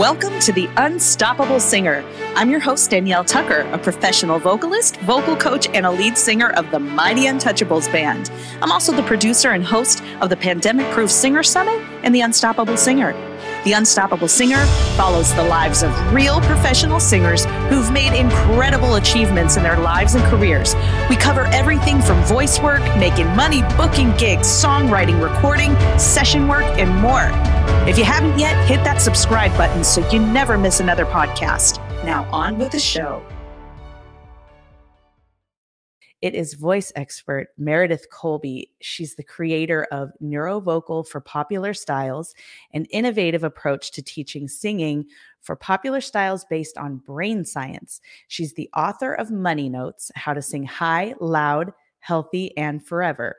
Welcome to The Unstoppable Singer. I'm your host, Danielle Tucker, a professional vocalist, vocal coach, and a lead singer of the Mighty Untouchables Band. I'm also the producer and host of the Pandemic Proof Singer Summit and The Unstoppable Singer. The Unstoppable Singer follows the lives of real professional singers who've made incredible achievements in their lives and careers. We cover everything from voice work, making money, booking gigs, songwriting, recording, session work, and more. If you haven't yet, hit that subscribe button so you never miss another podcast. Now, on with the show. It is voice expert Meredith Colby. She's the creator of Neurovocal for Popular Styles, an innovative approach to teaching singing for popular styles based on brain science. She's the author of Money Notes How to Sing High, Loud, Healthy, and Forever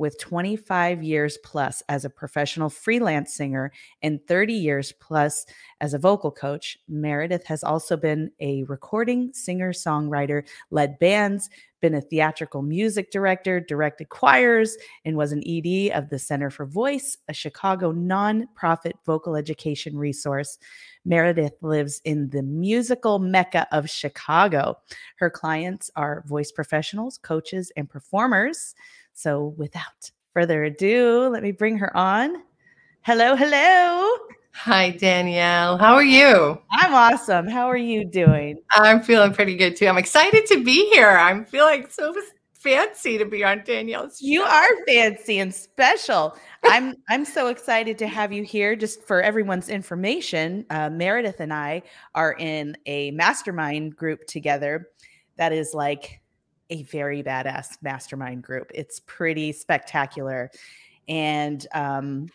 with 25 years plus as a professional freelance singer and 30 years plus as a vocal coach, Meredith has also been a recording singer songwriter, led bands, been a theatrical music director, directed choirs, and was an ED of the Center for Voice, a Chicago nonprofit vocal education resource. Meredith lives in the musical mecca of Chicago. Her clients are voice professionals, coaches, and performers. So without further ado, let me bring her on. Hello, hello. Hi, Danielle. How are you? I'm awesome. How are you doing? I'm feeling pretty good too. I'm excited to be here. I'm feeling so fancy to be on Danielle's. Show. You are fancy and special. I'm I'm so excited to have you here. Just for everyone's information, uh, Meredith and I are in a mastermind group together. That is like a very badass mastermind group. It's pretty spectacular. And um,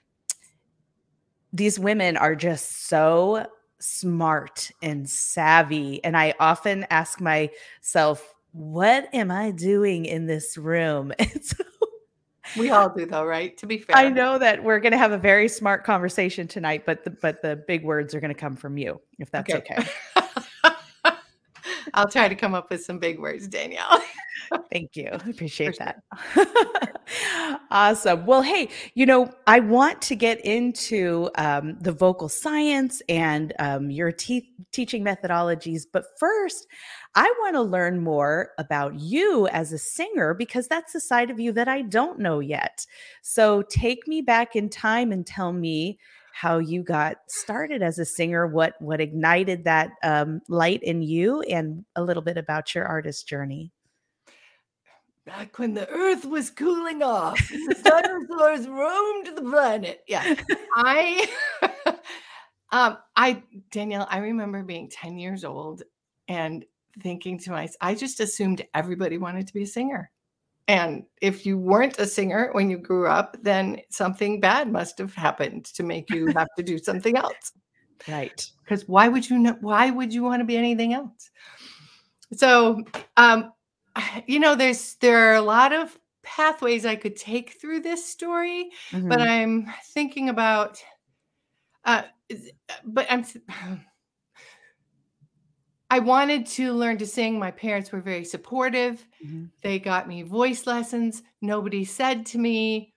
these women are just so smart and savvy. And I often ask myself, what am I doing in this room? we all do though, right? To be fair. I know that we're going to have a very smart conversation tonight, but the, but the big words are going to come from you, if that's okay. okay. I'll try to come up with some big words, Danielle. Thank you. I appreciate that. awesome. Well, hey, you know, I want to get into um, the vocal science and um, your te- teaching methodologies. But first, I want to learn more about you as a singer because that's the side of you that I don't know yet. So take me back in time and tell me how you got started as a singer, what what ignited that um, light in you, and a little bit about your artist journey back when the earth was cooling off the dinosaurs roamed the planet. Yeah i um i danielle i remember being 10 years old and thinking to myself i just assumed everybody wanted to be a singer. And if you weren't a singer when you grew up then something bad must have happened to make you have to do something else. Right. Because why would you know why would you want to be anything else? So um you know, there's there are a lot of pathways I could take through this story, mm-hmm. but I'm thinking about uh but I'm I wanted to learn to sing. My parents were very supportive. Mm-hmm. They got me voice lessons. Nobody said to me,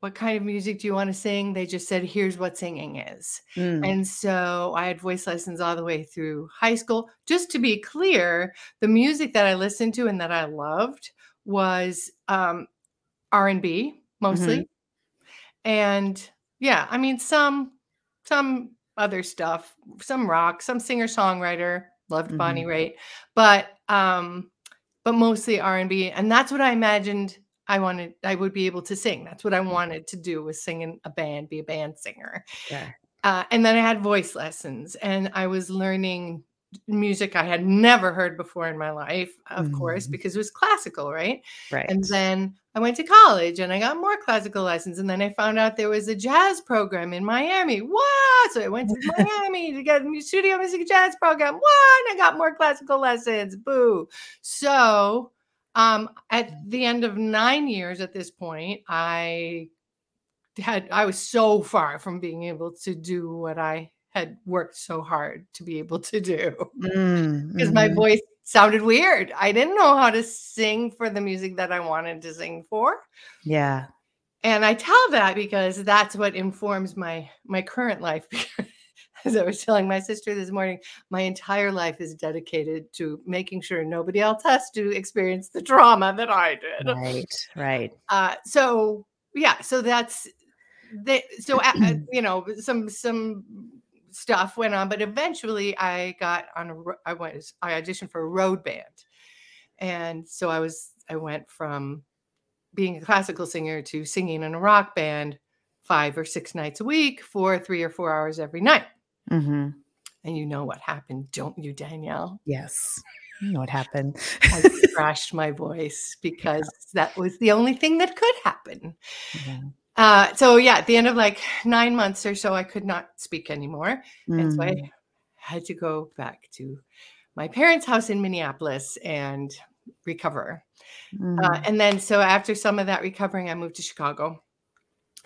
what kind of music do you want to sing? They just said, here's what singing is. Mm. And so I had voice lessons all the way through high school. Just to be clear, the music that I listened to and that I loved was um, R&B mostly. Mm-hmm. And yeah, I mean some some other stuff, some rock, some singer-songwriter, loved mm-hmm. Bonnie Raitt, but um but mostly R&B and that's what I imagined I wanted I would be able to sing. That's what I mm. wanted to do was sing in a band, be a band singer. Yeah. Uh, and then I had voice lessons and I was learning music I had never heard before in my life, of mm-hmm. course, because it was classical, right? Right. And then I went to college and I got more classical lessons. And then I found out there was a jazz program in Miami. What? So I went to Miami to get a studio music jazz program. What? And I got more classical lessons. Boo. So um, at the end of nine years at this point, I had I was so far from being able to do what I had worked so hard to be able to do because mm, my mm-hmm. voice sounded weird. I didn't know how to sing for the music that I wanted to sing for. Yeah. And I tell that because that's what informs my my current life as I was telling my sister this morning, my entire life is dedicated to making sure nobody else has to experience the trauma that I did. Right, right. Uh, so yeah, so that's the so uh, you know some some stuff went on, but eventually I got on a I was I auditioned for a road band, and so I was I went from being a classical singer to singing in a rock band five or six nights a week for three or four hours every night. Mm-hmm. And you know what happened, don't you, Danielle? Yes. You know what happened. I crashed my voice because yeah. that was the only thing that could happen. Yeah. Uh, so yeah, at the end of like nine months or so, I could not speak anymore, mm. and so I mm. had to go back to my parents' house in Minneapolis and recover. Mm. Uh, and then, so after some of that recovering, I moved to Chicago,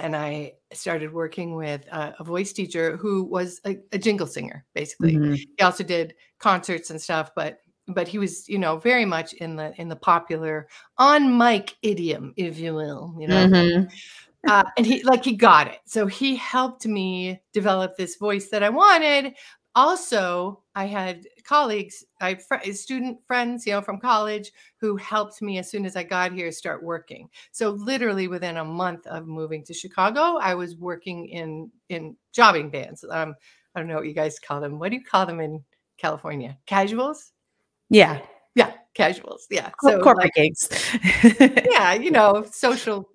and I started working with a, a voice teacher who was a, a jingle singer. Basically, mm-hmm. he also did concerts and stuff, but but he was you know very much in the in the popular on mic idiom if you will you know mm-hmm uh, and he like he got it so he helped me develop this voice that i wanted also i had colleagues i fr- student friends you know from college who helped me as soon as i got here start working. So literally within a month of moving to chicago i was working in in jobbing bands. Um i don't know what you guys call them. What do you call them in california? Casuals? Yeah. Yeah casuals. Yeah. So corporate like, gigs. yeah you know social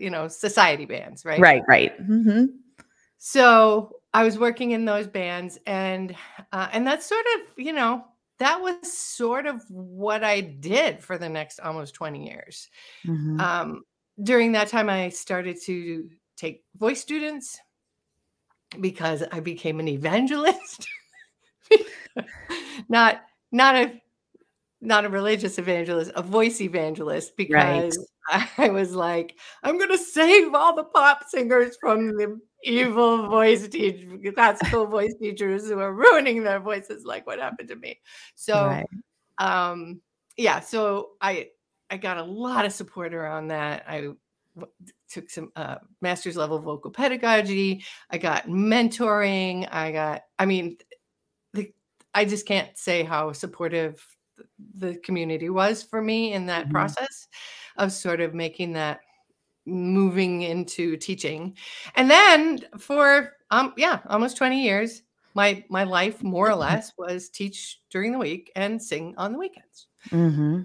you know, society bands, right? Right, right. Mm-hmm. So I was working in those bands, and uh, and that's sort of, you know, that was sort of what I did for the next almost twenty years. Mm-hmm. Um, during that time, I started to take voice students because I became an evangelist. not not a not a religious evangelist, a voice evangelist, because right. I was like, I'm going to save all the pop singers from the evil voice teachers, classical voice teachers who are ruining their voices, like what happened to me. So, right. um, yeah, so I I got a lot of support around that. I took some uh, master's level vocal pedagogy. I got mentoring. I got, I mean, the, I just can't say how supportive the community was for me in that mm-hmm. process of sort of making that moving into teaching and then for um yeah almost 20 years my my life more or mm-hmm. less was teach during the week and sing on the weekends mm-hmm.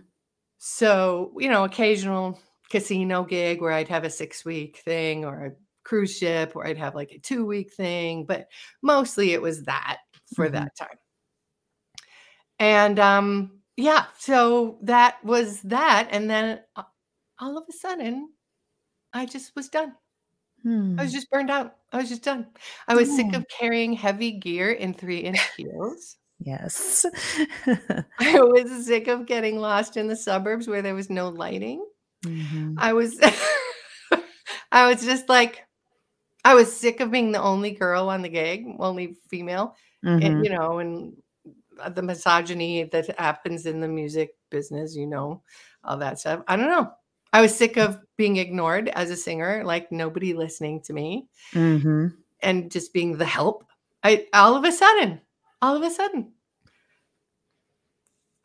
so you know occasional casino gig where i'd have a six week thing or a cruise ship where i'd have like a two week thing but mostly it was that for mm-hmm. that time and um yeah, so that was that. And then uh, all of a sudden, I just was done. Hmm. I was just burned out. I was just done. I was sick of carrying heavy gear in three inch heels. Yes. I was sick of getting lost in the suburbs where there was no lighting. Mm-hmm. I was I was just like I was sick of being the only girl on the gig, only female. Mm-hmm. And you know, and uh, the misogyny that happens in the music business, you know, all that stuff. I don't know. I was sick of being ignored as a singer, like nobody listening to me, mm-hmm. and just being the help. I all of a sudden, all of a sudden,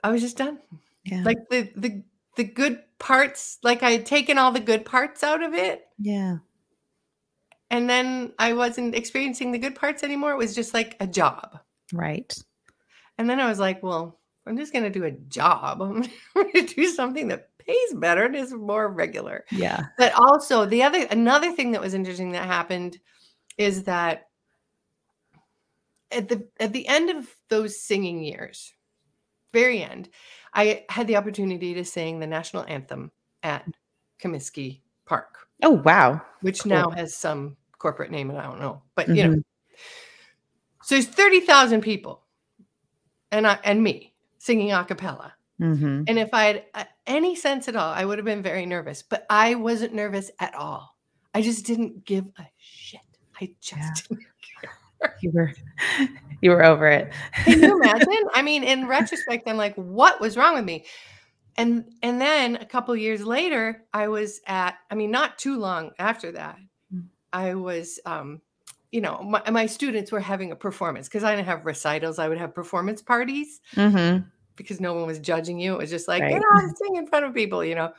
I was just done. Yeah. Like the the the good parts, like I had taken all the good parts out of it. Yeah. And then I wasn't experiencing the good parts anymore. It was just like a job. Right. And then I was like, well, I'm just going to do a job. I'm going to do something that pays better and is more regular. Yeah. But also, the other, another thing that was interesting that happened is that at the at the end of those singing years, very end, I had the opportunity to sing the national anthem at Comiskey Park. Oh wow! Which cool. now has some corporate name, and I don't know, but mm-hmm. you know, mm-hmm. so there's thirty thousand people and I and me singing a cappella. Mm-hmm. And if I had uh, any sense at all, I would have been very nervous, but I wasn't nervous at all. I just didn't give a shit. I just yeah. you were you were over it. Can you imagine? I mean, in retrospect, I'm like, what was wrong with me? And and then a couple years later, I was at, I mean, not too long after that, mm. I was um you know, my, my students were having a performance because I didn't have recitals. I would have performance parties Mm-hmm. Because no one was judging you. It was just like, Right. get on, sing in front of people, you know.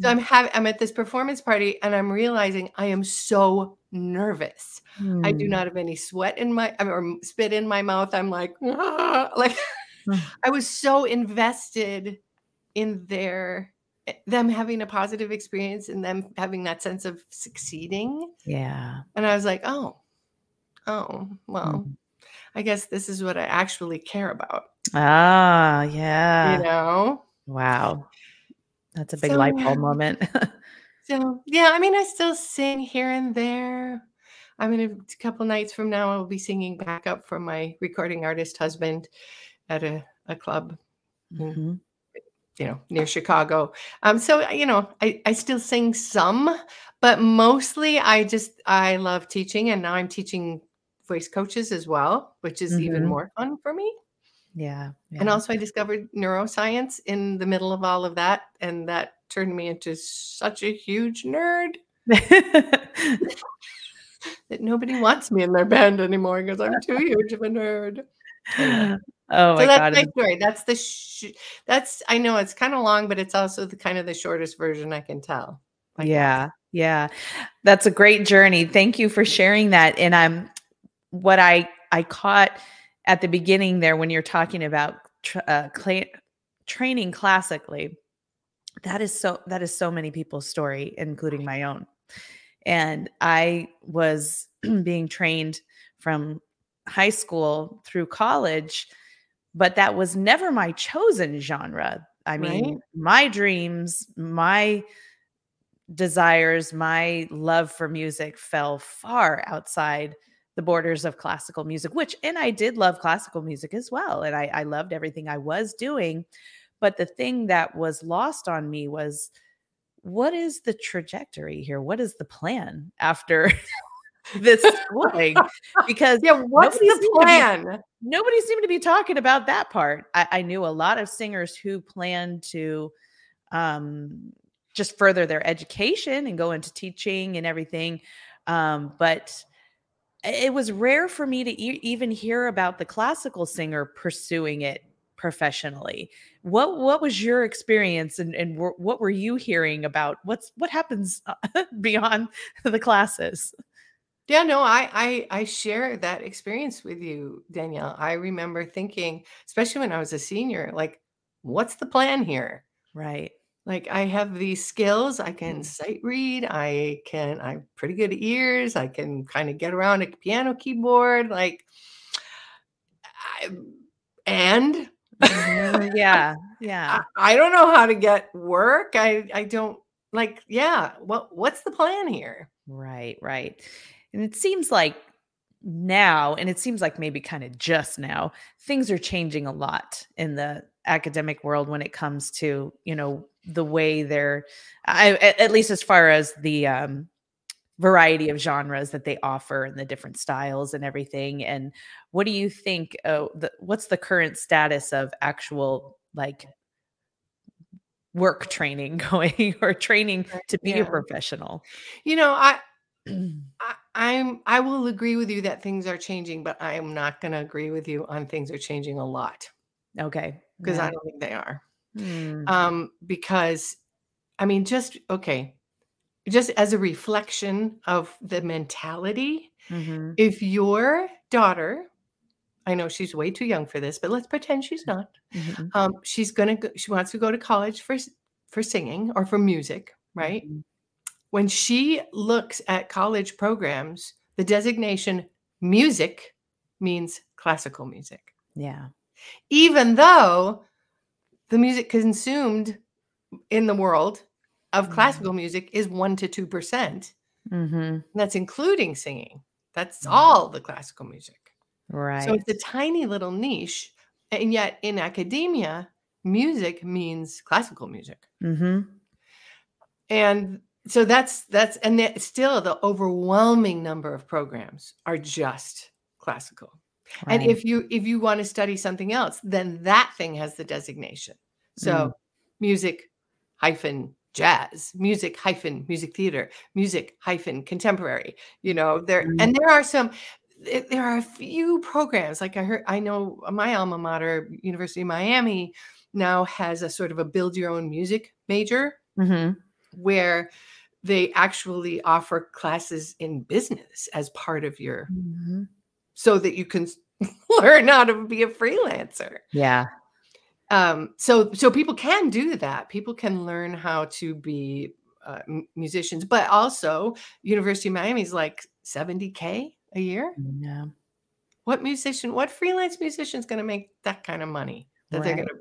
So I'm having I'm at this performance party and I'm realizing I am so nervous. I do Mm. not have any sweat in my I mean, or spit in my mouth. I'm like, "Ah," like Mm. I was so invested in their eh, them having a positive experience and them having that sense of succeeding. Yeah. And I was like, oh, oh, well, Mhm. I guess this is what I actually care about. Ah, yeah. You know? Wow. That's a big light bulb moment. So yeah, I mean, I still sing here and there. I mean, a couple nights from now, I'll be singing backup for my recording artist husband at a, a club, Mhm. you know, near Chicago. Um, so you know, I, I still sing some, but mostly I just I love teaching, and now I'm teaching voice coaches as well, which is even Mhm. more fun for me. Yeah. And also, I discovered neuroscience in the middle of all of that, and that turned me into such a huge nerd. that nobody wants me in their band anymore because I'm too huge of a nerd. Anyway, oh my so that's god. my story. That's the sh- that's I know it's kind of long, but it's also the kind of the shortest version I can tell. I guess. yeah. Yeah. That's a great journey. Thank you for sharing that. And I'm what I I caught at the beginning there when you're talking about tr- uh, cla training classically. That is so that is so many people's story, including my own. And I was being trained from high school through college, but that was never my chosen genre. I mean, Right. my dreams, my desires, my love for music fell far outside the borders of classical music, which, and I did love classical music as well. And I, I loved everything I was doing. But the thing that was lost on me was what is the trajectory here? What is the plan after this schooling? Because Yeah, what's Nobody seemed the to be- plan? nobody seemed to be talking about that part. I, I knew a lot of singers who planned to um, just further their education and go into teaching and everything. Um, but it was rare for me to e- even hear about the classical singer pursuing it professionally. What what was your experience and, and wh- what were you hearing about what's what happens uh, beyond the classes? Yeah, no, I, I I share that experience with you, Danielle. I remember thinking, especially when I was a senior, like, what's the plan here? Right. Like I have these skills, I can Mm. sight read, I can I have pretty good at ears, I can kind of get around a piano keyboard, like I, and Mhm, yeah. Yeah. I, I don't know how to get work. I I don't like, yeah, what what's the plan here? Right, right. And it seems like now, and it seems like maybe kind of just now, things are changing a lot in the academic world when it comes to, you know, the way they're I at, least as far as the um variety of genres that they offer and the different styles and everything. And what do you think uh, the, what's the current status of actual like work training going or training to be a professional? You know, I I, I'm I will agree with you that things are changing, but I am not going to agree with you on things are changing a lot Okay. Because yeah. I don't think they are. Hmm. Um, because I mean, just okay, just as a reflection of the mentality, Mhm. if your daughter, I know she's way too young for this, but let's pretend she's not. Mhm. Um, she's gonna go, she wants to go to college for for singing or for music, right? Mhm. when she looks at college programs, the designation music means classical music, Yeah. Even though the music consumed in the world of Mhm. classical music is 1 to 2%. Mhm. That's including singing. That's Mhm. all the classical music. Right. So it's a tiny little niche. And yet in academia, music means classical music. Mhm. and so that's that's and that still the overwhelming number of programs are just classical and if you if you want to study something else then that thing has the designation so Mm. music hyphen jazz, music hyphen music theater, music hyphen contemporary. You know, there mm-hmm. and there are some there are a few programs like I heard I know my alma mater, University of Miami, now has a sort of a build your own music major mm-hmm. where they actually offer classes in business as part of your mm-hmm. So that you can learn how to be a freelancer. Yeah. Um, so so people can do that. People can learn how to be uh, musicians, but also University of Miami is like 70k a year. Yeah. What musician, what freelance musician is going to make that kind of money that right. they're going to,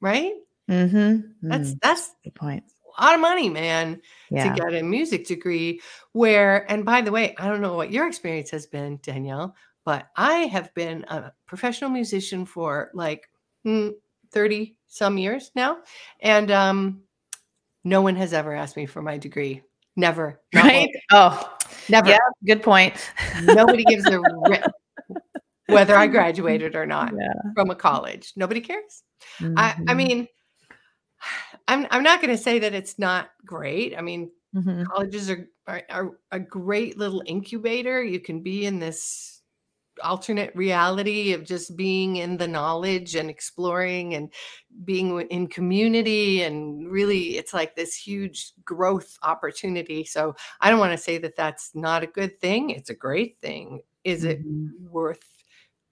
right? Mm-hmm. That's mm. that's the point. A lot of money, man, yeah. to get a music degree. Where, and by the way, I don't know what your experience has been, Danielle, but I have been a professional musician for like hmm, 30 some years now. And um, no one has ever asked me for my degree. Never. Right? Oh, never. Yeah, good point. Nobody gives a rip whether I graduated or not yeah. from a college. Nobody cares. Mm-hmm. I, I mm-hmm. mean, I'm I'm not going to say that it's not great. I mean, mm-hmm. colleges are, are, are a great little incubator. You can be in this alternate reality of just being in the knowledge and exploring and being in community and really it's like this huge growth opportunity. So i don't want to say that that's not a good thing it's a great thing. Is it mm-hmm. worth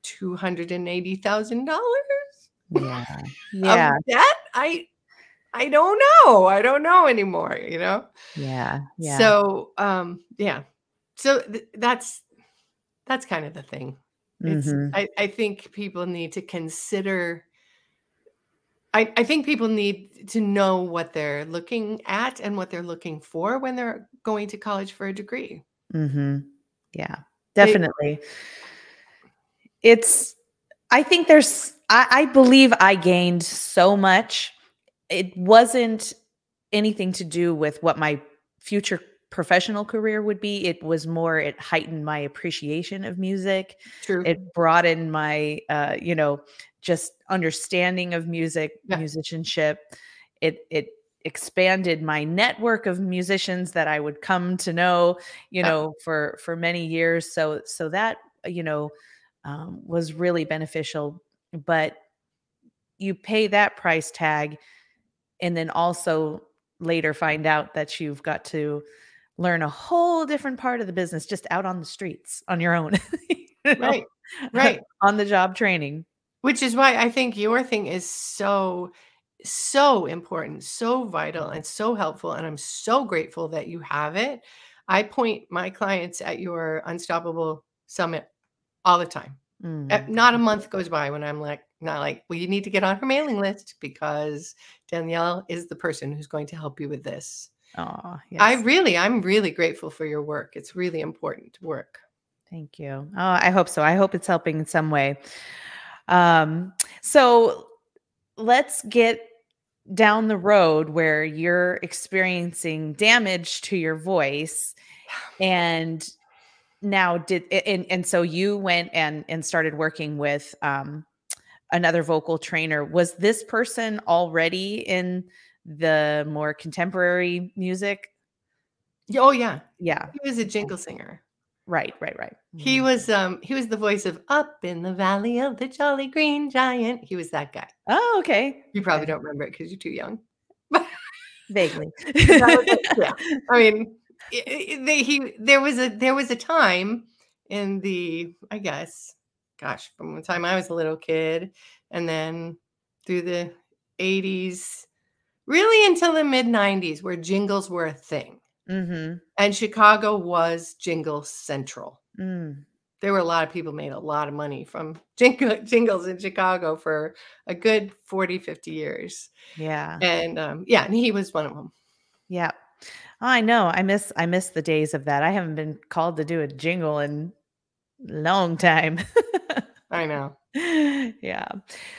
$280,000 yeah. Yeah. that i i don't know i don't know anymore you know? Yeah yeah. So um yeah. So th- that's that's kind of the thing. It's mm-hmm. I, I think people need to consider I, I think people need to know what they're looking at and what they're looking for when they're going to college for a degree. Mm-hmm. Yeah, definitely. They, it's I think there's I, I believe I gained so much. It wasn't anything to do with what my future professional career would be. It was more, it heightened my appreciation of music. True. It broadened my, uh, you know, just understanding of music, yeah. musicianship. It, it, expanded my network of musicians that I would come to know, you yeah. know, for for many years. So so that you know um, was really beneficial. But you pay that price tag, and then also later find out that you've got to learn a whole different part of the business just out on the streets on your own. you know? Right. Right. on the job training. Which is why I think your thing is so so important, so vital and so helpful and I'm so grateful that you have it. I point my clients at your unstoppable summit all the time. Mm. Not a month goes by when I'm like not like, well, you need to get on her mailing list because Danielle is the person who's going to help you with this. Oh, yes. I really, I'm really grateful for your work. It's really important work. Thank you. Oh, I hope so. I hope it's helping in some way. Um, so let's get down the road where you're experiencing damage to your voice and now did and and so you went and and started working with um another vocal trainer was this person already in the more contemporary music. Oh yeah. Yeah. He was a jingle singer. Right, right, right. He mm-hmm. was um he was the voice of Up in the Valley of the Jolly Green Giant. He was that guy. Oh, okay. You probably okay. don't remember it because you're too young. Vaguely. yeah. I mean, it, he there was a there was a time in the I guess, gosh, from the time I was a little kid, and then through the 80s really until the mid 90s where jingles were a thing. Mm-hmm. And Chicago was jingle central. Mm. There were a lot of people made a lot of money from jingle, jingles in Chicago for a good 40, 50 years. Yeah. And um, yeah, and he was one of them. Yeah. I know. I miss I miss the days of that. I haven't been called to do a jingle in a long time. I know. Yeah.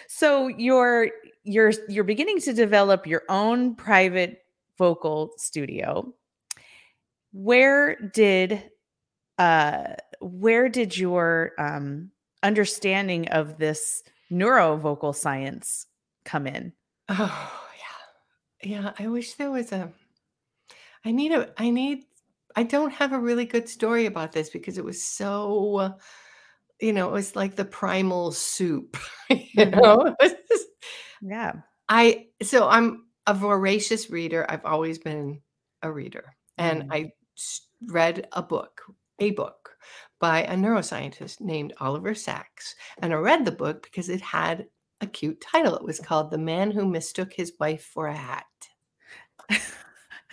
So your you're you're beginning to develop your own private vocal studio where did uh where did your um understanding of this neurovocal science come in oh yeah yeah i wish there was a I need a I need I don't have a really good story about this because it was so you know, it was like the primal soup, you Mhm. know? Yeah. I so I'm a voracious reader. I've always been a reader. And Mm. I read a book, a book by a neuroscientist named Oliver Sacks. And I read the book because it had a cute title. It was called The Man Who Mistook His Wife for a Hat.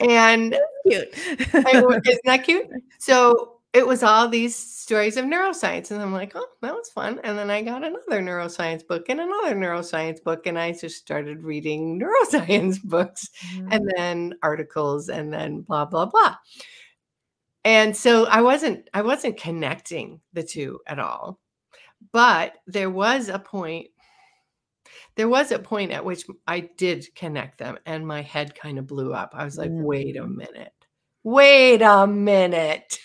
And Cute. I isn't that cute? So it was all these stories of neuroscience. And I'm like, oh, that was fun. And then I got another neuroscience book and another neuroscience book. And I just started reading neuroscience books Mhm. and then articles and then blah, blah, blah. And so I wasn't, I wasn't connecting the two at all. But there was a point, there was a point at which I did connect them and my head kind of blew up. I was like, wait a minute. Wait a minute.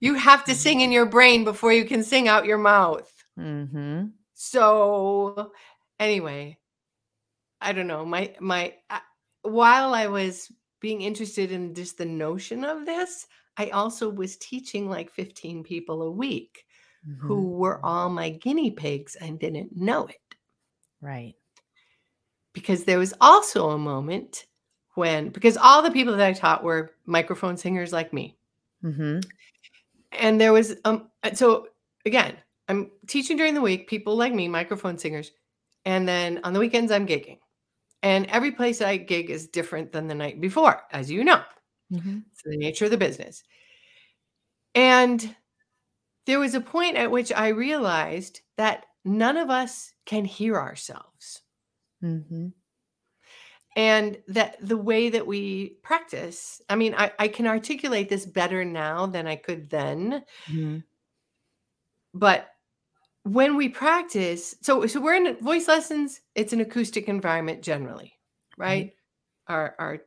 You have to sing in your brain before you can sing out your mouth. Mhm. So anyway, I don't know. My my uh, while I was being interested in just the notion of this, I also was teaching like 15 people a week who Mhm. were all my guinea pigs and didn't know it. Right. Because there was also a moment when because all the people that I taught were microphone singers like me. Mhm. and there was um uh, so again i'm teaching during the week people like me microphone singers and then on the weekends i'm gigging and every place i gig is different than the night before as you know Mhm. it's the nature of the business and there was a point at which i realized that none of us can hear ourselves Mhm. And that the way that we practice i mean I, I can articulate this better now than i could then. Mhm. but when we practice so so we're in voice lessons it's an acoustic environment generally right? Our our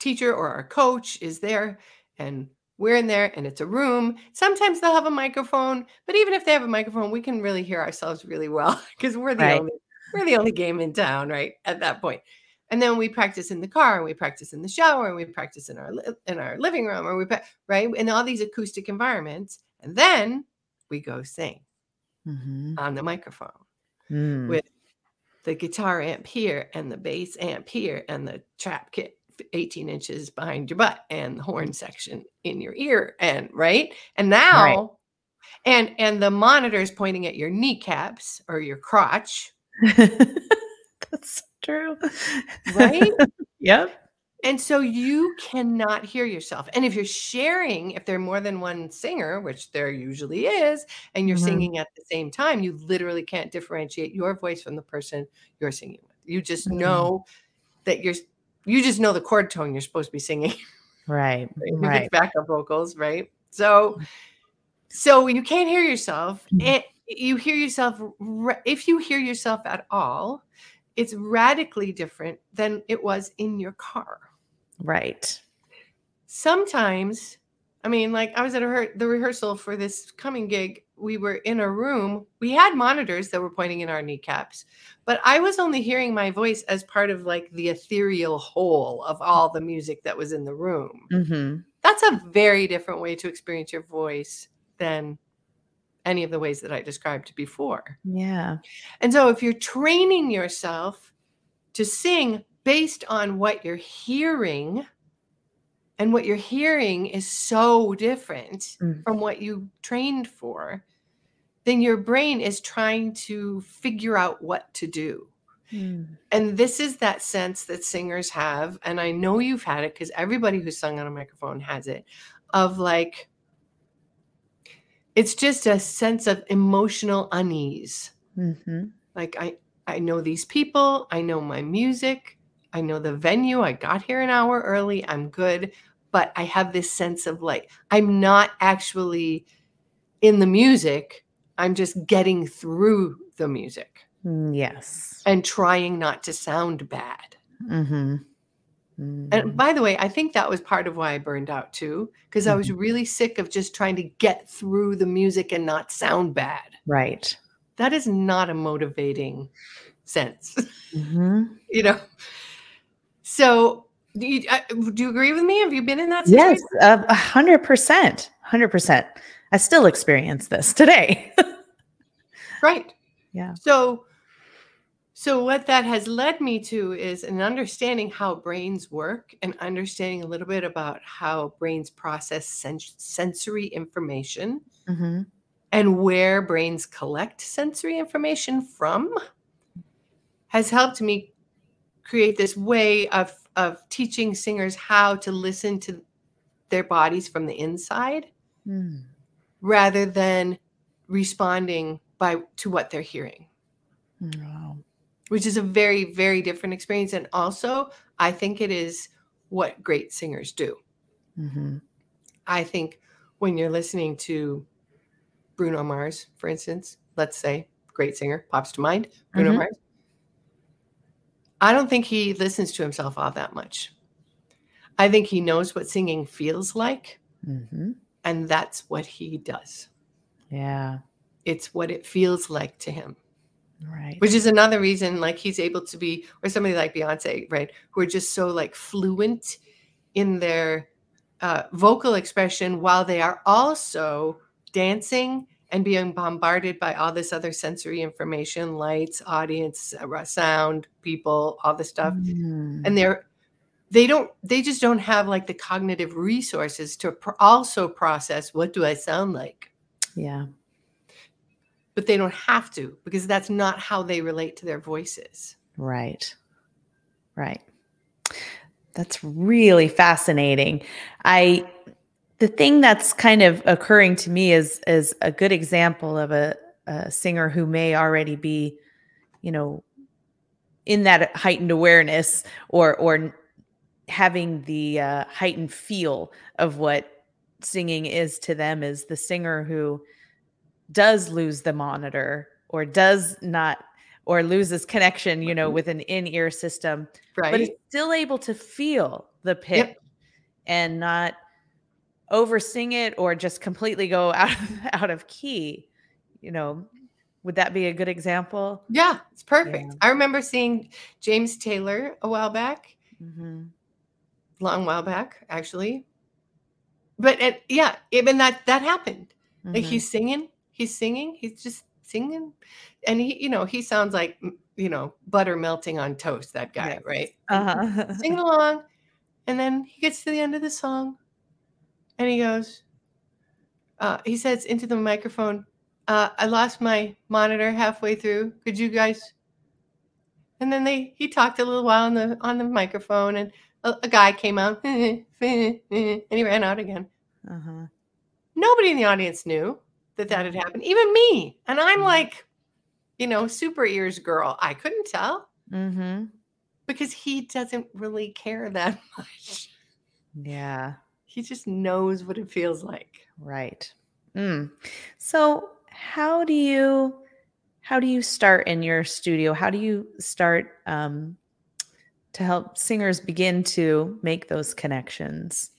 teacher or our coach is there and we're in there and it's a room. Sometimes they'll have a microphone but even if they have a microphone we can really hear ourselves really well because we're the Right. only we're the only game in town right at that point and then we practice in the car and we practice in the shower and we practice in our in our living room or we pra- right in all these acoustic environments and then we go sing Mhm. on the microphone Mm. with the guitar amp here and the bass amp here and the trap kit 18 inches behind your butt and the horn section in your ear and right and now and and the monitors pointing at your kneecaps or your crotch That's true. right yep. and so you cannot hear yourself and if you're sharing if there are more than one singer which there usually is and you're Mhm. singing at the same time you literally can't differentiate your voice from the person you're singing with you just Mm. know that you're you just know the chord tone you're supposed to be singing Right. it's Right. backup vocals right so so you can't hear yourself Mhm. and you hear yourself if you hear yourself at all it's radically different than it was in your car Right. sometimes i mean like i was at a rehe- the rehearsal for this coming gig we were in a room we had monitors that were pointing in our kneecaps but i was only hearing my voice as part of like the ethereal whole of all the music that was in the room Mhm. that's a very different way to experience your voice than any of the ways that i described before Yeah. and so if you're training yourself to sing based on what you're hearing, and what you're hearing is so different Mm. from what you trained for, then your brain is trying to figure out what to do. Mm. And this is that sense that singers have. And I know you've had it because everybody who's sung on a microphone has it of like, it's just a sense of emotional unease. Mhm. like i i know these people i know my music i know the venue i got here an hour early i'm good. But i have this sense of like i'm not actually in the music i'm just getting through the music. Mm, Yes. and trying not to sound bad Mhm. and Mhm. by the way i think that was part of why i burned out too because i was really sick of just trying to get through the music and not sound bad Right. that is not a motivating sense Mhm. you know so Do you, uh, do you agree with me? Have you been in that situation? Yes, a hundred percent, hundred percent. I still experience this today. right. Yeah. So, so what that has led me to is an understanding how brains work and understanding a little bit about how brains process sens- sensory information mm-hmm. and where brains collect sensory information from has helped me create this way of of teaching singers how to listen to their bodies from the inside mm. rather than responding by to what they're hearing wow. Which is a very very different experience and also i think it is what great singers do mm-hmm. i think when you're listening to bruno mars for instance let's say great singer pops to mind bruno mm-hmm. mars I don't think he listens to himself all that much. I think he knows what singing feels like. Mm-hmm. And that's what he does. Yeah. It's what it feels like to him. Right. Which is another reason, like, he's able to be, or somebody like Beyonce, right, who are just so like fluent in their uh, vocal expression while they are also dancing and being bombarded by all this other sensory information lights audience uh, sound people all this stuff mm. and they're they don't they just don't have like the cognitive resources to pr- also process what do i sound like yeah but they don't have to because that's not how they relate to their voices. Right. Right. That's really fascinating. I the thing that's kind of occurring to me is is a good example of a, a singer who may already be, you know, in that heightened awareness or or having the uh, heightened feel of what singing is to them is the singer who does lose the monitor or does not or loses connection you know with an in-ear system right but is still able to feel the pitch yep. and not over sing it or just completely go out of, out of key you know would that be a good example yeah it's perfect yeah. i remember seeing james taylor a while back mm-hmm. long while back actually but it, yeah even that that happened mm-hmm. like he's singing he's singing he's just singing and he you know he sounds like you know butter melting on toast that guy yes. right uh-huh. singing along and then he gets to the end of the song and he goes, uh, he says into the microphone, uh, I lost my monitor halfway through. Could you guys? And then they he talked a little while on the on the microphone, and a, a guy came out, and he ran out again. Uh-huh. Nobody in the audience knew that that had happened, even me. And I'm mm-hmm. like, you know, super ears girl. I couldn't tell mm-hmm. because he doesn't really care that much. Yeah he just knows what it feels like. Right. Mm. So how do you how do you start in your studio? How do you start um, to help singers begin to make those connections?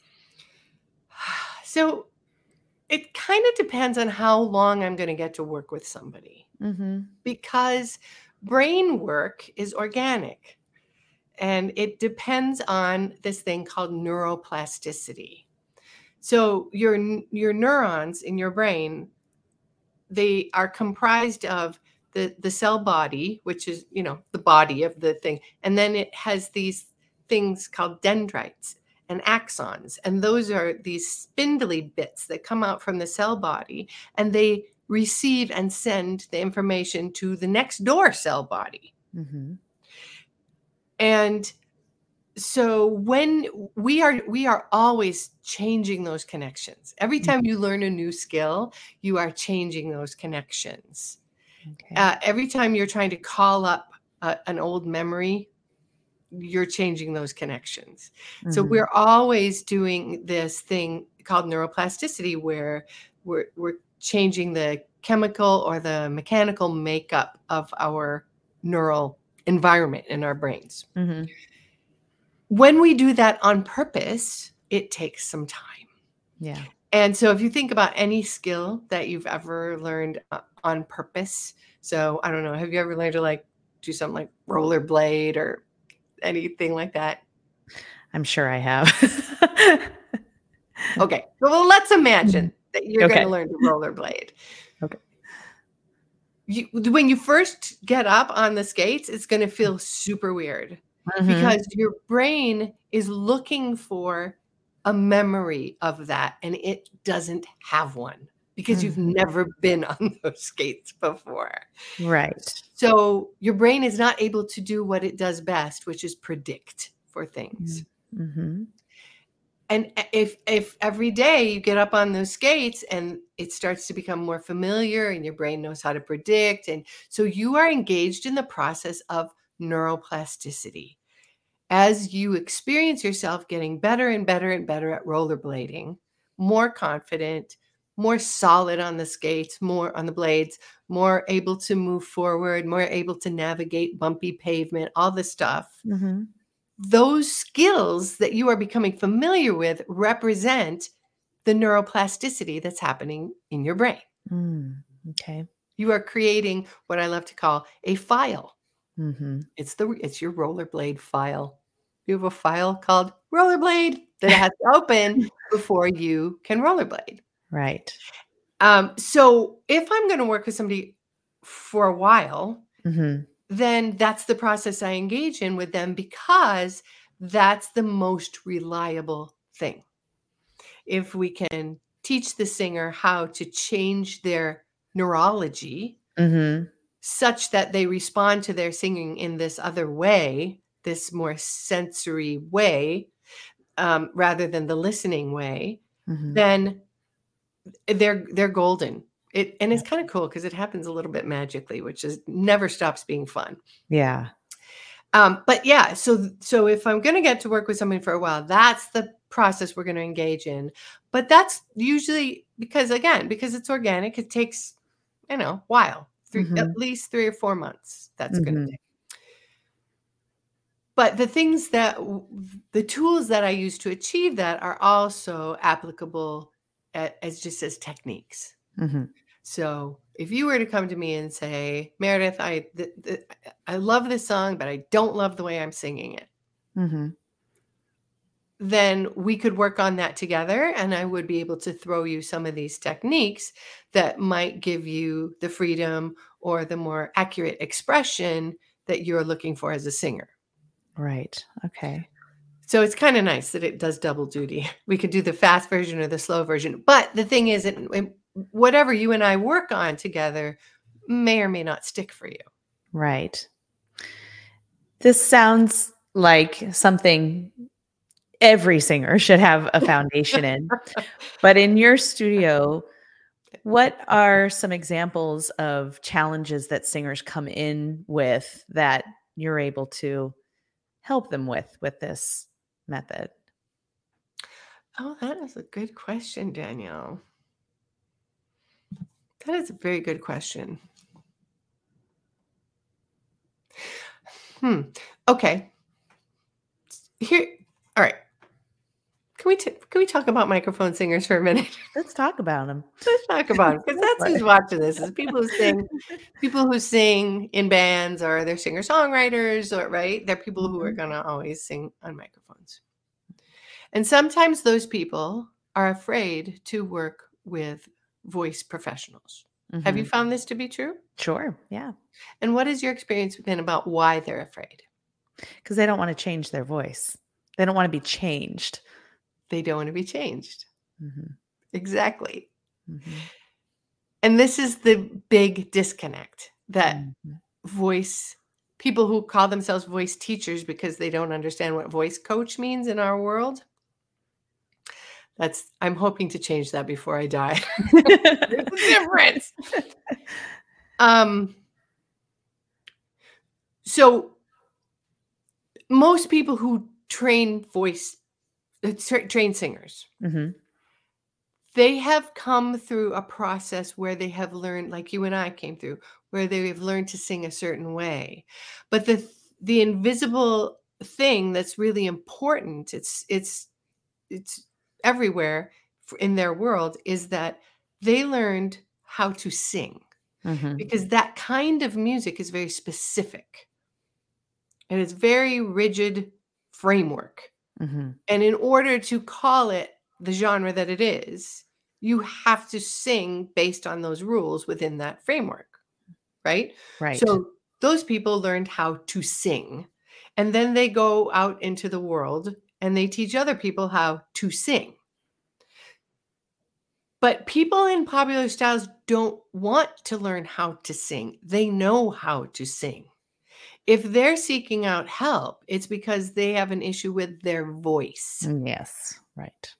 So it kind of depends on how long I'm going to get to work with somebody mm-hmm. because brain work is organic and it depends on this thing called neuroplasticity. So your your neurons in your brain, they are comprised of the the cell body, which is you know the body of the thing, and then it has these things called dendrites and axons, and those are these spindly bits that come out from the cell body, and they receive and send the information to the next door cell body. Mm-hmm. And so when we are we are always changing those connections every time mm-hmm. you learn a new skill you are changing those connections okay. uh, every time you're trying to call up an old memory you're changing those connections mm-hmm. so we're always doing this thing called neuroplasticity where we're, we're changing the chemical or the mechanical makeup of our neural environment in our brains mm-hmm when we do that on purpose, it takes some time. Yeah. And so if you think about any skill that you've ever learned uh, on purpose, so I don't know, have you ever learned to like do something like rollerblade or anything like that? I'm sure I have. okay. Well, let's imagine that you're Okay. going to learn to rollerblade. Okay. You, when you first get up on the skates, it's going to feel super weird Mhm. because your brain is looking for a memory of that and it doesn't have one because you've Mhm. never been on those skates before. right. So your brain is not able to do what it does best, which is predict for things. hmm And if if every day you get up on those skates and it starts to become more familiar and your brain knows how to predict and so you are engaged in the process of neuroplasticity. As you experience yourself getting better and better and better at rollerblading, more confident, more solid on the skates, more on the blades, more able to move forward, more able to navigate bumpy pavement, all this stuff hmm those skills that you are becoming familiar with represent the neuroplasticity that's happening in your brain. Mm. Okay. You are creating what I love to call a file. hmm It's the it's your rollerblade file. You have a file called rollerblade that has to open before you can rollerblade. Right. Um, so if I'm going to work with somebody for a while, hmm then that's the process I engage in with them because that's the most reliable thing. If we can teach the singer how to change their neurology hmm such that they respond to their singing in this other way, this more sensory way, um, rather than the listening way, hmm then they're they're golden. It and it's kind of cool because it happens a little bit magically, which is never stops being fun. Yeah. Um, but yeah, so so if I'm going to get to work with somebody for a while, that's the process we're going to engage in. But that's usually because again, because it's organic, it takes you know a while, 3 Mhm. at least three or four months. That's going Mhm. to take. But the things that the tools that I use to achieve that are also applicable as just as techniques. hmm So if you were to come to me and say, Meredith, I th- th- I love this song, but I don't love the way I'm singing it, hmm then we could work on that together, and I would be able to throw you some of these techniques that might give you the freedom or the more accurate expression that you're looking for as a singer. Right. Okay. So it's kind of nice that it does double duty. We could do the fast version or the slow version. But the thing is, it, it- whatever you and I work on together may or may not stick for you. Right. This sounds like something every singer should have a foundation in. But in your studio, what are some examples of challenges that singers come in with that you're able to help them with with this method? Oh, that is a good question, Danielle. That is a very good question. Hmm. Okay. Here. All right. Can we t- can we talk about microphone singers for a minute? Let's talk about them. Let's talk about them because that's who's watching this. Is people who sing, people who sing in bands, or they're singer songwriters, or right? They're people who are Mhm. gonna always sing on microphones. And sometimes those people are afraid to work with voice professionals. Have you Mhm. found this to be true? Sure. Yeah. And what has your experience been about why they're afraid? Because they don't want to change their voice. They don't want to be changed. They don't want to be changed. Mhm. Exactly. Mhm. And this is the big disconnect that Mhm. voice people who call themselves voice teachers because they don't understand what voice coach means in our world. That's I'm hoping to change that before I die. There's a difference. Um so most people who train voice tra- train singers. Mhm. they have come through a process where they have learned like you and I came through where they have learned to sing a certain way. But the the invisible thing that's really important it's it's it's everywhere in their world is that they learned how to sing. Mhm. because that kind of music is very specific. And it's very rigid framework Mm-hmm. And in order to call it the genre that it is, you have to sing based on those rules within that framework. Right? Right. So those people learned how to sing. And then they go out into the world and they teach other people how to sing. But people in popular styles don't want to learn how to sing. They know how to sing. If they're seeking out help, it's because they have an issue with their voice. Mm, yes, right.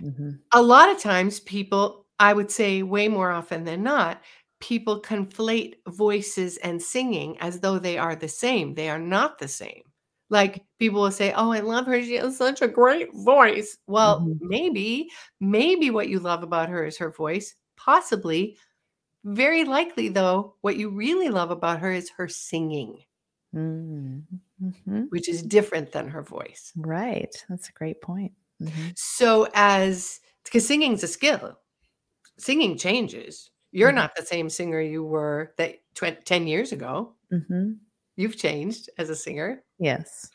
Mm-hmm. A lot of times, people, I would say way more often than not, people conflate voices and singing as though they are the same. They are not the same. Like people will say, Oh, I love her. She has such a great voice. Well, mm-hmm. maybe, maybe what you love about her is her voice. Possibly. Very likely, though, what you really love about her is her singing, mm-hmm. which is different than her voice. Right. That's a great point. Mm-hmm. So, as because singing is a skill, singing changes. You're mm-hmm. not the same singer you were that 20, 10 years ago. Mm-hmm. You've changed as a singer. Yes.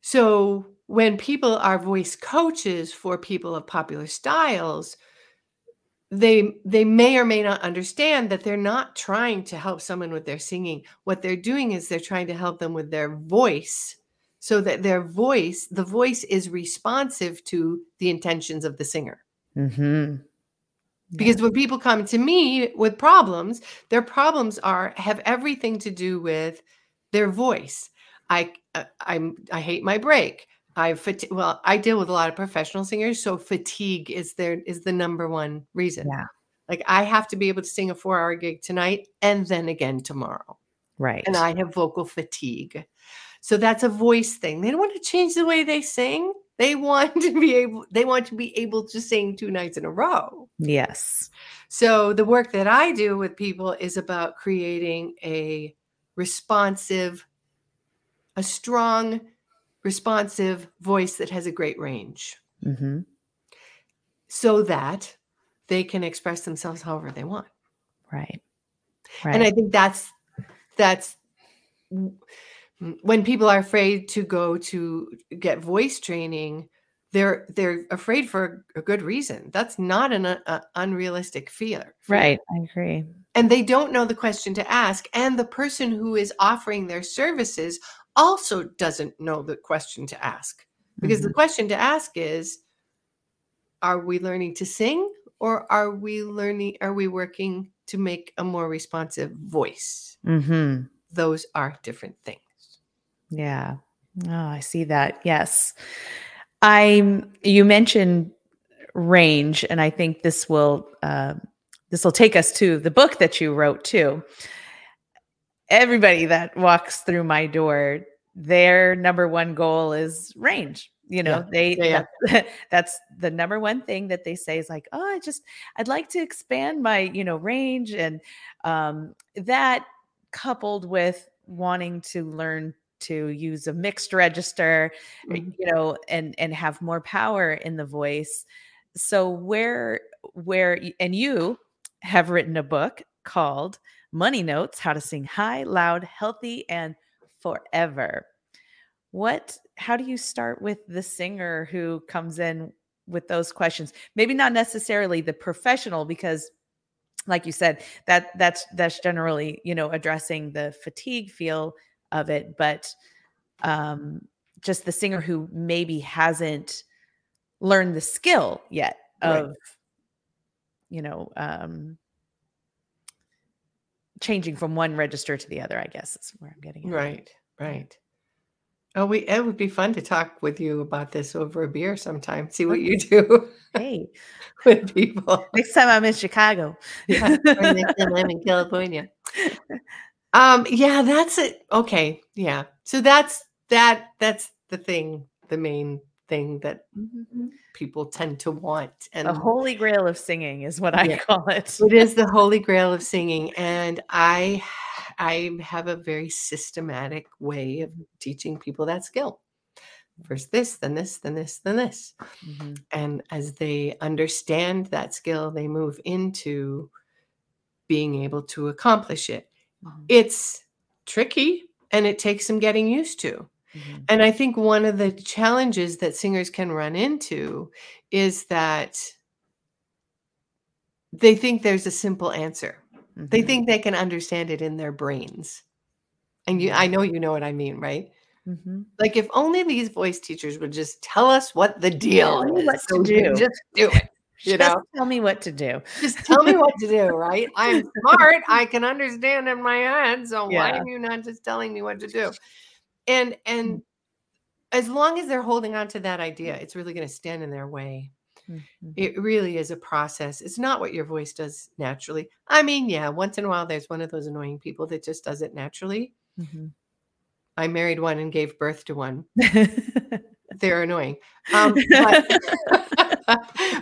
So when people are voice coaches for people of popular styles, they they may or may not understand that they're not trying to help someone with their singing. What they're doing is they're trying to help them with their voice so that their voice, the voice is responsive to the intentions of the singer. Mm-hmm. Because when people come to me with problems, their problems are have everything to do with their voice. I uh, I'm I hate my break. I fati- well, I deal with a lot of professional singers, so fatigue is there is the number one reason. Yeah. Like I have to be able to sing a 4-hour gig tonight and then again tomorrow. Right. And I have vocal fatigue. So that's a voice thing. They don't want to change the way they sing. They want to be able they want to be able to sing two nights in a row. Yes. So the work that I do with people is about creating a responsive a strong responsive voice that has a great range. Mm-hmm. So that they can express themselves however they want. Right. Right. And I think that's that's when people are afraid to go to get voice training they're they're afraid for a good reason that's not an uh, unrealistic fear, fear right i agree and they don't know the question to ask and the person who is offering their services also doesn't know the question to ask because mm-hmm. the question to ask is are we learning to sing or are we learning are we working to make a more responsive voice mm-hmm. those are different things yeah. Oh, I see that. Yes. I'm you mentioned range and I think this will uh, this will take us to the book that you wrote too. Everybody that walks through my door, their number one goal is range. You know, yeah. they yeah, yeah. That's, the number one thing that they say is like, oh, I just I'd like to expand my, you know, range and um that coupled with wanting to learn to use a mixed register mm-hmm. you know and and have more power in the voice so where where and you have written a book called money notes how to sing high loud healthy and forever what how do you start with the singer who comes in with those questions maybe not necessarily the professional because like you said that that's that's generally you know addressing the fatigue feel of it, but um, just the singer who maybe hasn't learned the skill yet of, right. you know, um, changing from one register to the other. I guess is where I'm getting. At. Right, right. Oh, we it would be fun to talk with you about this over a beer sometime. See what you do. Hey, with people. Next time I'm in Chicago. yeah, next time I'm in California. Um, yeah, that's it. Okay. Yeah. So that's that that's the thing, the main thing that mm-hmm. people tend to want. And the holy grail of singing is what I yeah, call it. it is the holy grail of singing. And I I have a very systematic way of teaching people that skill. First this, then this, then this, then this. Mm-hmm. And as they understand that skill, they move into being able to accomplish it. Mm-hmm. It's tricky and it takes some getting used to. Mm-hmm. And I think one of the challenges that singers can run into is that they think there's a simple answer. Mm-hmm. They think they can understand it in their brains. And you I know you know what I mean, right? Mm-hmm. Like if only these voice teachers would just tell us what the deal is. What do. Just do it. You just know? tell me what to do. Just tell me what to do, right? I'm smart. I can understand in my head. So yeah. why are you not just telling me what to do? And and mm. as long as they're holding on to that idea, it's really going to stand in their way. Mm-hmm. It really is a process. It's not what your voice does naturally. I mean, yeah, once in a while there's one of those annoying people that just does it naturally. Mm-hmm. I married one and gave birth to one. they're annoying. Um, but,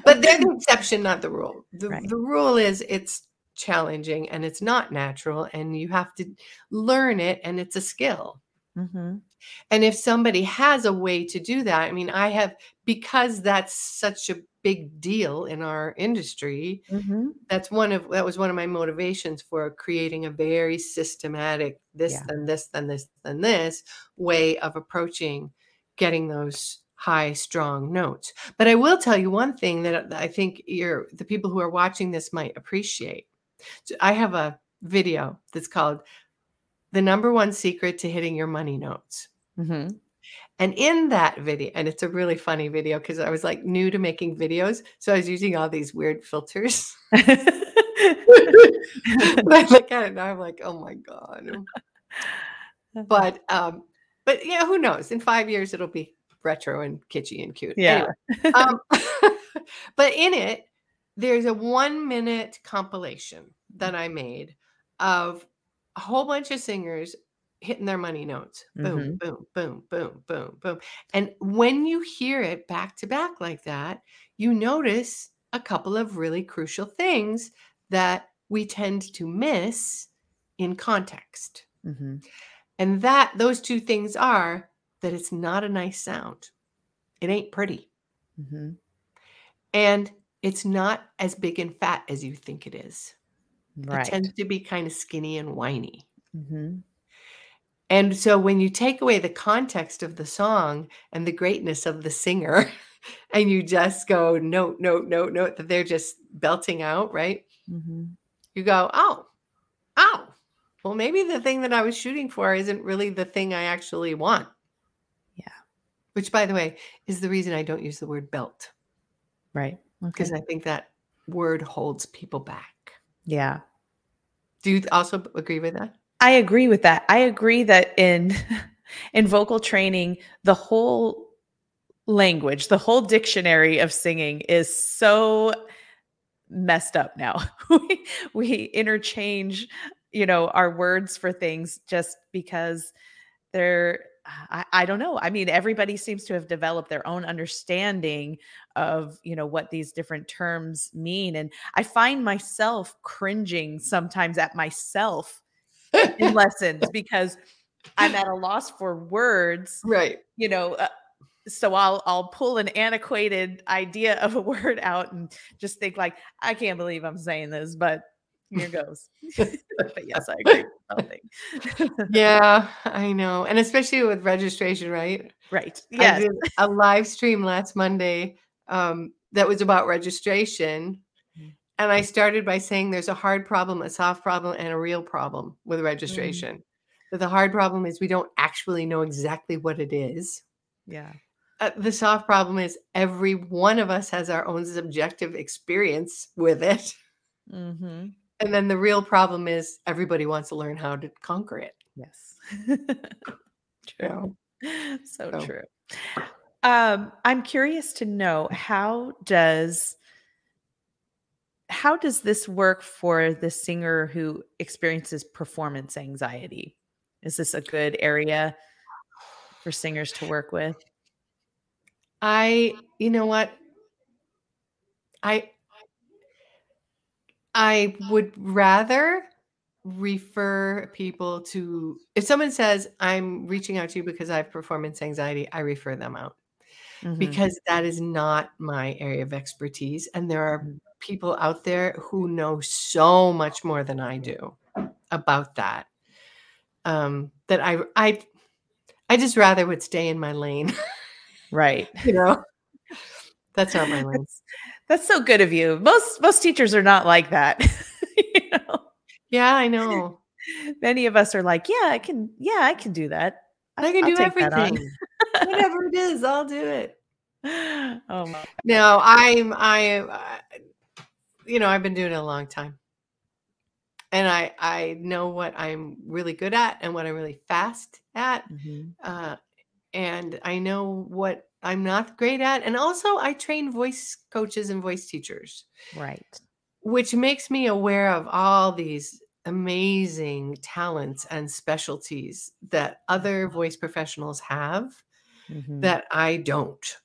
but, they're the exception, not the rule. The, right. the rule is it's challenging and it's not natural, and you have to learn it, and it's a skill. Mm-hmm. And if somebody has a way to do that, I mean, I have, because that's such a big deal in our industry, mm-hmm. that's one of, that was one of my motivations for creating a very systematic this, yeah. then this, then this, then this way of approaching getting those high strong notes but i will tell you one thing that i think you're the people who are watching this might appreciate so i have a video that's called the number one secret to hitting your money notes. Mm-hmm. And in that video, and it's a really funny video because I was like new to making videos. So I was using all these weird filters. I look at it and I'm like, oh my God. But um, but yeah, who knows? In five years it'll be retro and kitschy and cute. Yeah. Anyway, um, but in it, there's a one minute compilation that I made of a whole bunch of singers hitting their money notes. Boom, mm-hmm. boom, boom, boom, boom, boom. And when you hear it back to back like that, you notice a couple of really crucial things that we tend to miss in context. Mm-hmm. And that those two things are that it's not a nice sound. It ain't pretty. Mm-hmm. And it's not as big and fat as you think it is. Right. It tends to be kind of skinny and whiny. Mm-hmm. And so when you take away the context of the song and the greatness of the singer, and you just go note, note, note, note that they're just belting out, right? Mm-hmm. You go, oh, oh, well, maybe the thing that I was shooting for isn't really the thing I actually want. Yeah. Which, by the way, is the reason I don't use the word belt. Right. Because okay. I think that word holds people back. Yeah. Do you also agree with that? I agree with that. I agree that in in vocal training, the whole language, the whole dictionary of singing is so messed up now. we, we interchange, you know, our words for things just because they're I, I, don't know. I mean, everybody seems to have developed their own understanding of, you know, what these different terms mean. And I find myself cringing sometimes at myself in lessons because I'm at a loss for words. Right. You know, uh, so I'll I'll pull an antiquated idea of a word out and just think like, I can't believe I'm saying this, but here goes. but yes, I agree. yeah, I know. And especially with registration, right? Right. Yeah. a live stream last Monday um, that was about registration. Mm. And I started by saying there's a hard problem, a soft problem, and a real problem with registration. Mm. But the hard problem is we don't actually know exactly what it is. Yeah. Uh, the soft problem is every one of us has our own subjective experience with it. Mm-hmm. And then the real problem is everybody wants to learn how to conquer it. Yes. true. So, so true. Um, I'm curious to know how does how does this work for the singer who experiences performance anxiety? Is this a good area for singers to work with? I, you know what? I I would rather refer people to if someone says I'm reaching out to you because I have performance anxiety, I refer them out. Mm-hmm. Because that is not my area of expertise and there are mm-hmm. people out there who know so much more than I do about that. Um that I I I just rather would stay in my lane. Right. you know, that's not my lane. That's, that's so good of you. Most most teachers are not like that. you know? Yeah, I know. Many of us are like, yeah, I can, yeah, I can do that. I can I'll do everything. Whatever it is, I'll do it. Oh my. No, I'm I uh, you know, I've been doing it a long time. And I I know what I'm really good at and what I'm really fast at. Mm-hmm. Uh, and I know what I'm not great at. And also, I train voice coaches and voice teachers. Right. Which makes me aware of all these amazing talents and specialties that other mm-hmm. voice professionals have mm-hmm. that I don't.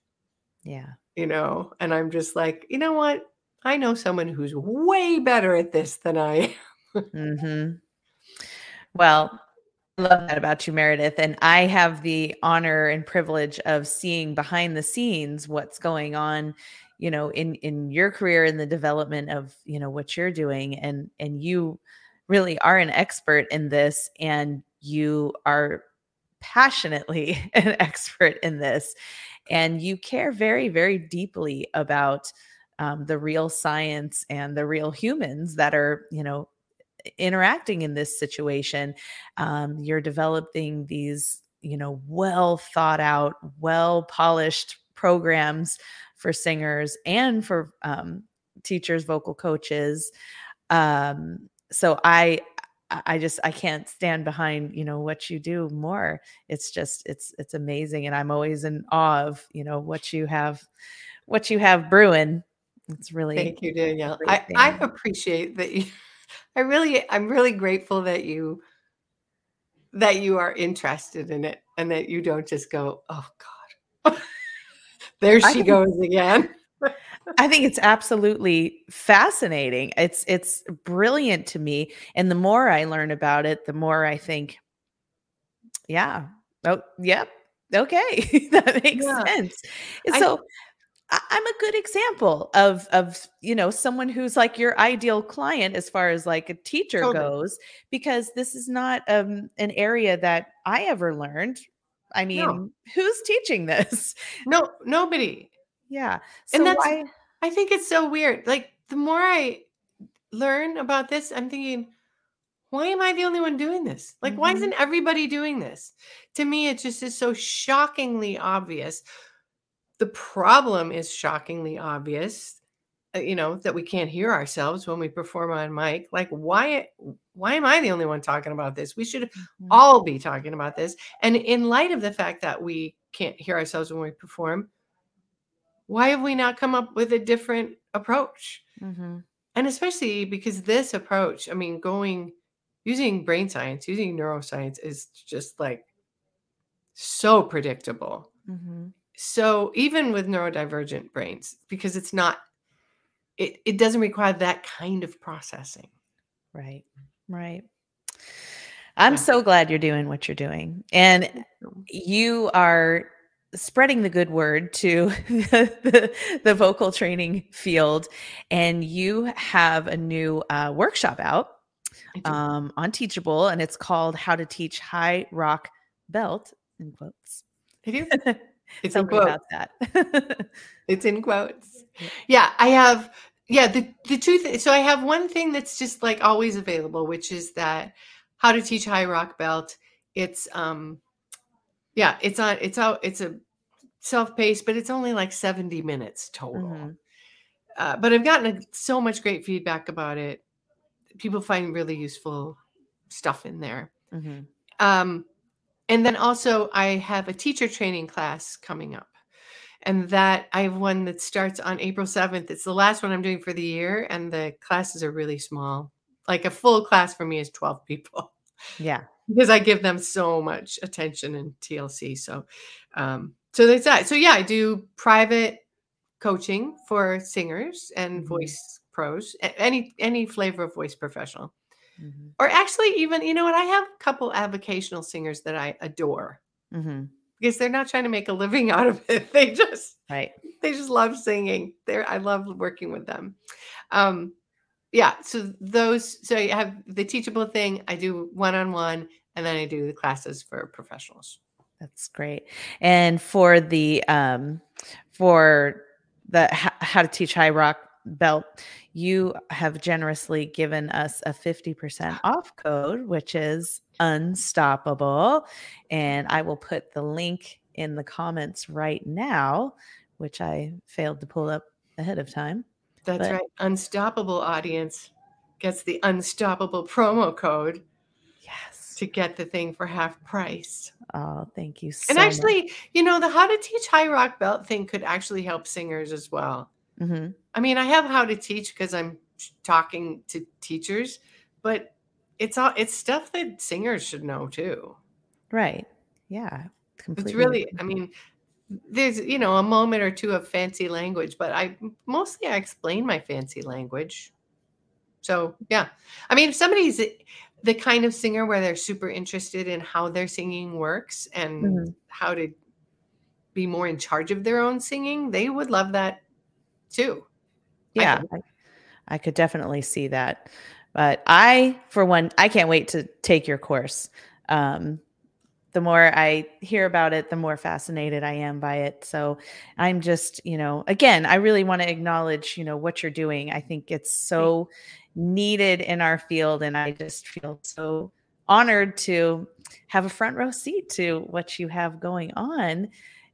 Yeah. You know, and I'm just like, you know what? I know someone who's way better at this than I am. mm-hmm. Well, love that about you, Meredith. And I have the honor and privilege of seeing behind the scenes what's going on, you know, in in your career in the development of, you know, what you're doing. And and you really are an expert in this and you are passionately an expert in this. And you care very, very deeply about um, the real science and the real humans that are, you know, interacting in this situation um, you're developing these you know well thought out well polished programs for singers and for um, teachers vocal coaches um, so i i just i can't stand behind you know what you do more. It's just it's it's amazing and i'm always in awe of you know what you have what you have brewing. It's really thank you danielle. I, I appreciate that you I really, I'm really grateful that you that you are interested in it and that you don't just go, oh God, there she goes again. I think it's absolutely fascinating. It's it's brilliant to me. And the more I learn about it, the more I think, yeah, oh, yep, okay, that makes yeah. sense. And so I'm a good example of of you know someone who's like your ideal client as far as like a teacher totally. goes because this is not um an area that I ever learned. I mean, no. who's teaching this? No, nobody. Yeah. So and that's why- I think it's so weird. Like the more I learn about this, I'm thinking, why am I the only one doing this? Like, mm-hmm. why isn't everybody doing this? To me, it just is so shockingly obvious the problem is shockingly obvious, uh, you know, that we can't hear ourselves when we perform on mic. Like, why? Why am I the only one talking about this? We should mm-hmm. all be talking about this. And in light of the fact that we can't hear ourselves when we perform, why have we not come up with a different approach? Mm-hmm. And especially because this approach, I mean, going using brain science, using neuroscience is just like so predictable. Mm-hmm so even with neurodivergent brains because it's not it, it doesn't require that kind of processing right right i'm yeah. so glad you're doing what you're doing and you are spreading the good word to the, the, the vocal training field and you have a new uh, workshop out um, on teachable and it's called how to teach high rock belt in quotes I do. It's in quotes. about that. it's in quotes. Yeah, I have. Yeah, the the two. Th- so I have one thing that's just like always available, which is that how to teach high rock belt. It's um, yeah, it's on. It's out. It's a self paced, but it's only like seventy minutes total. Mm-hmm. Uh, but I've gotten a, so much great feedback about it. People find really useful stuff in there. Mm-hmm. Um, and then also I have a teacher training class coming up. And that I have one that starts on April 7th. It's the last one I'm doing for the year. And the classes are really small. Like a full class for me is 12 people. Yeah. Because I give them so much attention in TLC. So um, so there's that. So yeah, I do private coaching for singers and mm-hmm. voice pros, any any flavor of voice professional. Mm-hmm. Or actually, even, you know what? I have a couple avocational singers that I adore mm-hmm. because they're not trying to make a living out of it. They just, right. They just love singing. They're, I love working with them. Um, yeah. So those, so I have the teachable thing. I do one on one, and then I do the classes for professionals. That's great. And for the um for the how to teach high rock belt, you have generously given us a 50% off code, which is unstoppable. And I will put the link in the comments right now, which I failed to pull up ahead of time. That's but, right. Unstoppable audience gets the unstoppable promo code. Yes. To get the thing for half price. Oh, thank you so And actually, much. you know, the how to teach high rock belt thing could actually help singers as well. Mm-hmm. I mean, I have how to teach because I'm talking to teachers, but it's all it's stuff that singers should know too. Right. Yeah. Completely. It's really, I mean, there's you know a moment or two of fancy language, but I mostly I explain my fancy language. So yeah, I mean, if somebody's the kind of singer where they're super interested in how their singing works and mm-hmm. how to be more in charge of their own singing, they would love that too. Yeah, I, I could definitely see that. But I, for one, I can't wait to take your course. Um, the more I hear about it, the more fascinated I am by it. So I'm just, you know, again, I really want to acknowledge, you know, what you're doing. I think it's so needed in our field. And I just feel so honored to have a front row seat to what you have going on.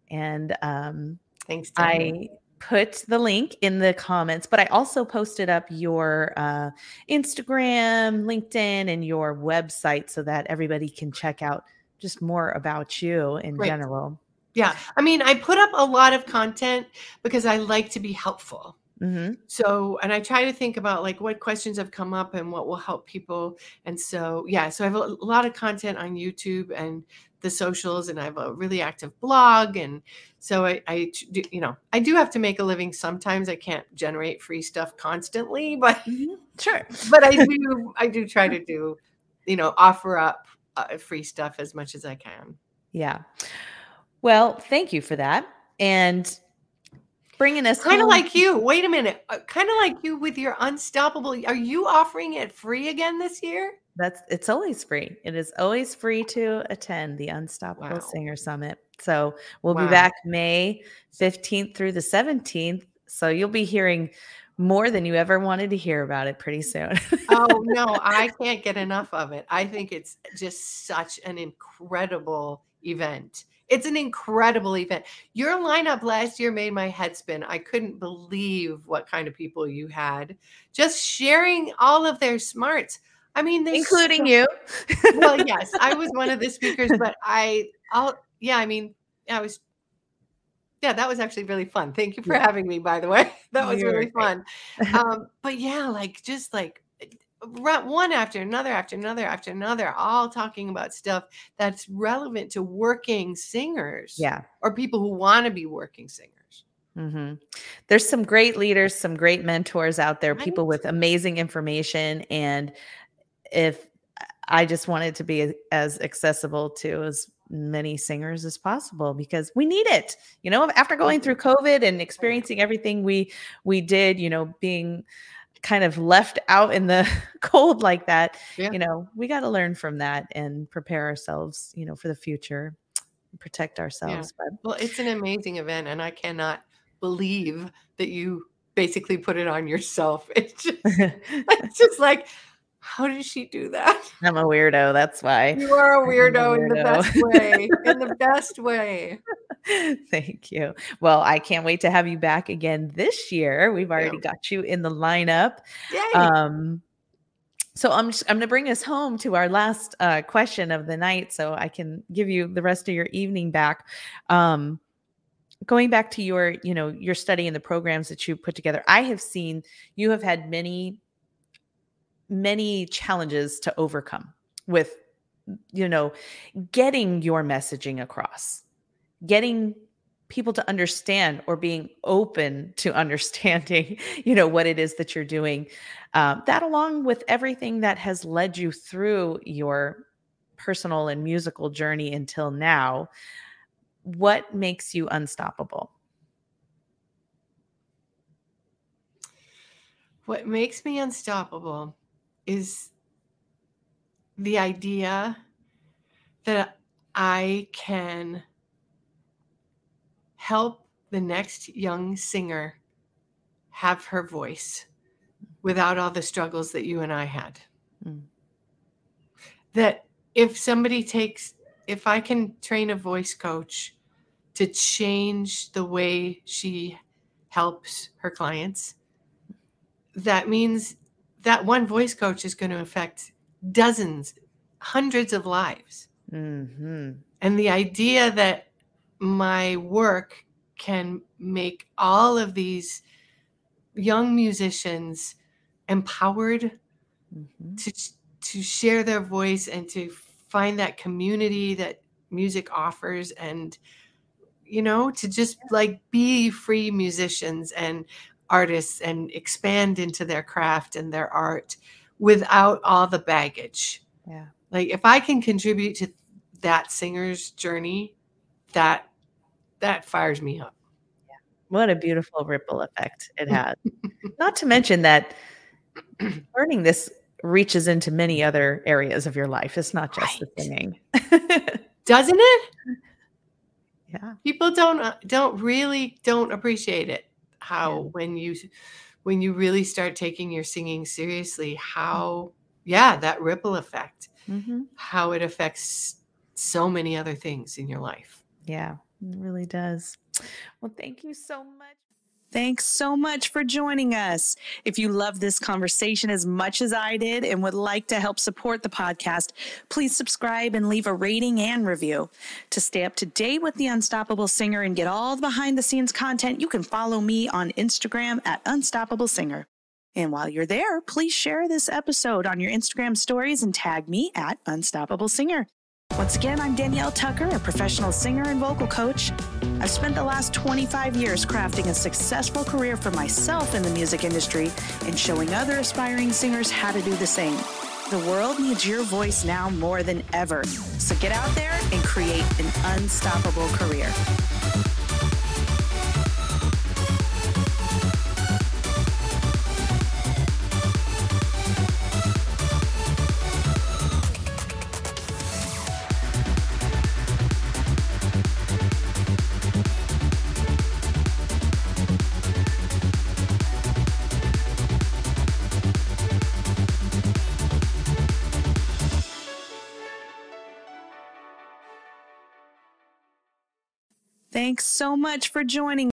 And um, thanks. I put the link in the comments, but I also posted up your uh, Instagram, LinkedIn, and your website so that everybody can check out just more about you in Great. general. Yeah. I mean, I put up a lot of content because I like to be helpful. Mm-hmm. So, and I try to think about like what questions have come up and what will help people. And so, yeah, so I have a lot of content on YouTube and the socials and I have a really active blog. And so I, I do, you know, I do have to make a living. Sometimes I can't generate free stuff constantly, but mm-hmm. sure. but I do, I do try to do, you know, offer up uh, free stuff as much as I can. Yeah. Well, thank you for that. And bringing us kind of like you. Wait a minute. Uh, kind of like you with your unstoppable. Are you offering it free again this year? That's it's always free. It is always free to attend the Unstoppable wow. Singer Summit. So we'll wow. be back May 15th through the 17th. So you'll be hearing more than you ever wanted to hear about it pretty mm. soon. oh no, I can't get enough of it. I think it's just such an incredible event. It's an incredible event. Your lineup last year made my head spin. I couldn't believe what kind of people you had just sharing all of their smarts. I mean, including so, you. well, yes, I was one of the speakers, but I, I'll, yeah, I mean, I was, yeah, that was actually really fun. Thank you for yeah. having me, by the way. That was You're really fun. um, but yeah, like just like one after another after another after another all talking about stuff that's relevant to working singers yeah or people who want to be working singers mm-hmm. there's some great leaders some great mentors out there people with amazing information and if I just wanted to be as accessible to as many singers as possible because we need it. You know, after going through COVID and oh, experiencing everything we we did, you know, being kind of left out in the cold like that, yeah. you know, we got to learn from that and prepare ourselves, you know, for the future, protect ourselves. Yeah. Well, it's an amazing event and I cannot believe that you basically put it on yourself. It's just, it's just like how did she do that? I'm a weirdo. That's why. You are a weirdo, a weirdo. in the best way. in the best way. Thank you. Well, I can't wait to have you back again this year. We've already yeah. got you in the lineup. Yay. Um, so I'm just, I'm going to bring us home to our last uh, question of the night, so I can give you the rest of your evening back. Um, going back to your, you know, your study and the programs that you put together, I have seen you have had many many challenges to overcome with you know getting your messaging across getting people to understand or being open to understanding you know what it is that you're doing um, that along with everything that has led you through your personal and musical journey until now what makes you unstoppable? What makes me unstoppable is the idea that I can help the next young singer have her voice without all the struggles that you and I had. Mm. That if somebody takes, if I can train a voice coach to change the way she helps her clients, that means that one voice coach is going to affect dozens, hundreds of lives. Mm-hmm. And the idea that my work can make all of these young musicians empowered mm-hmm. to to share their voice and to find that community that music offers and you know to just like be free musicians and artists and expand into their craft and their art without all the baggage. Yeah. Like if I can contribute to that singer's journey, that that fires me up. Yeah. What a beautiful ripple effect it has. Not to mention that learning this reaches into many other areas of your life. It's not just right. the singing. Doesn't it? Yeah. People don't uh, don't really don't appreciate it how yeah. when you when you really start taking your singing seriously how yeah that ripple effect mm-hmm. how it affects so many other things in your life yeah it really does well thank you so much Thanks so much for joining us. If you love this conversation as much as I did and would like to help support the podcast, please subscribe and leave a rating and review. To stay up to date with The Unstoppable Singer and get all the behind the scenes content, you can follow me on Instagram at Unstoppable Singer. And while you're there, please share this episode on your Instagram stories and tag me at Unstoppable Singer. Once again, I'm Danielle Tucker, a professional singer and vocal coach. I've spent the last 25 years crafting a successful career for myself in the music industry and showing other aspiring singers how to do the same. The world needs your voice now more than ever. So get out there and create an unstoppable career. Thanks so much for joining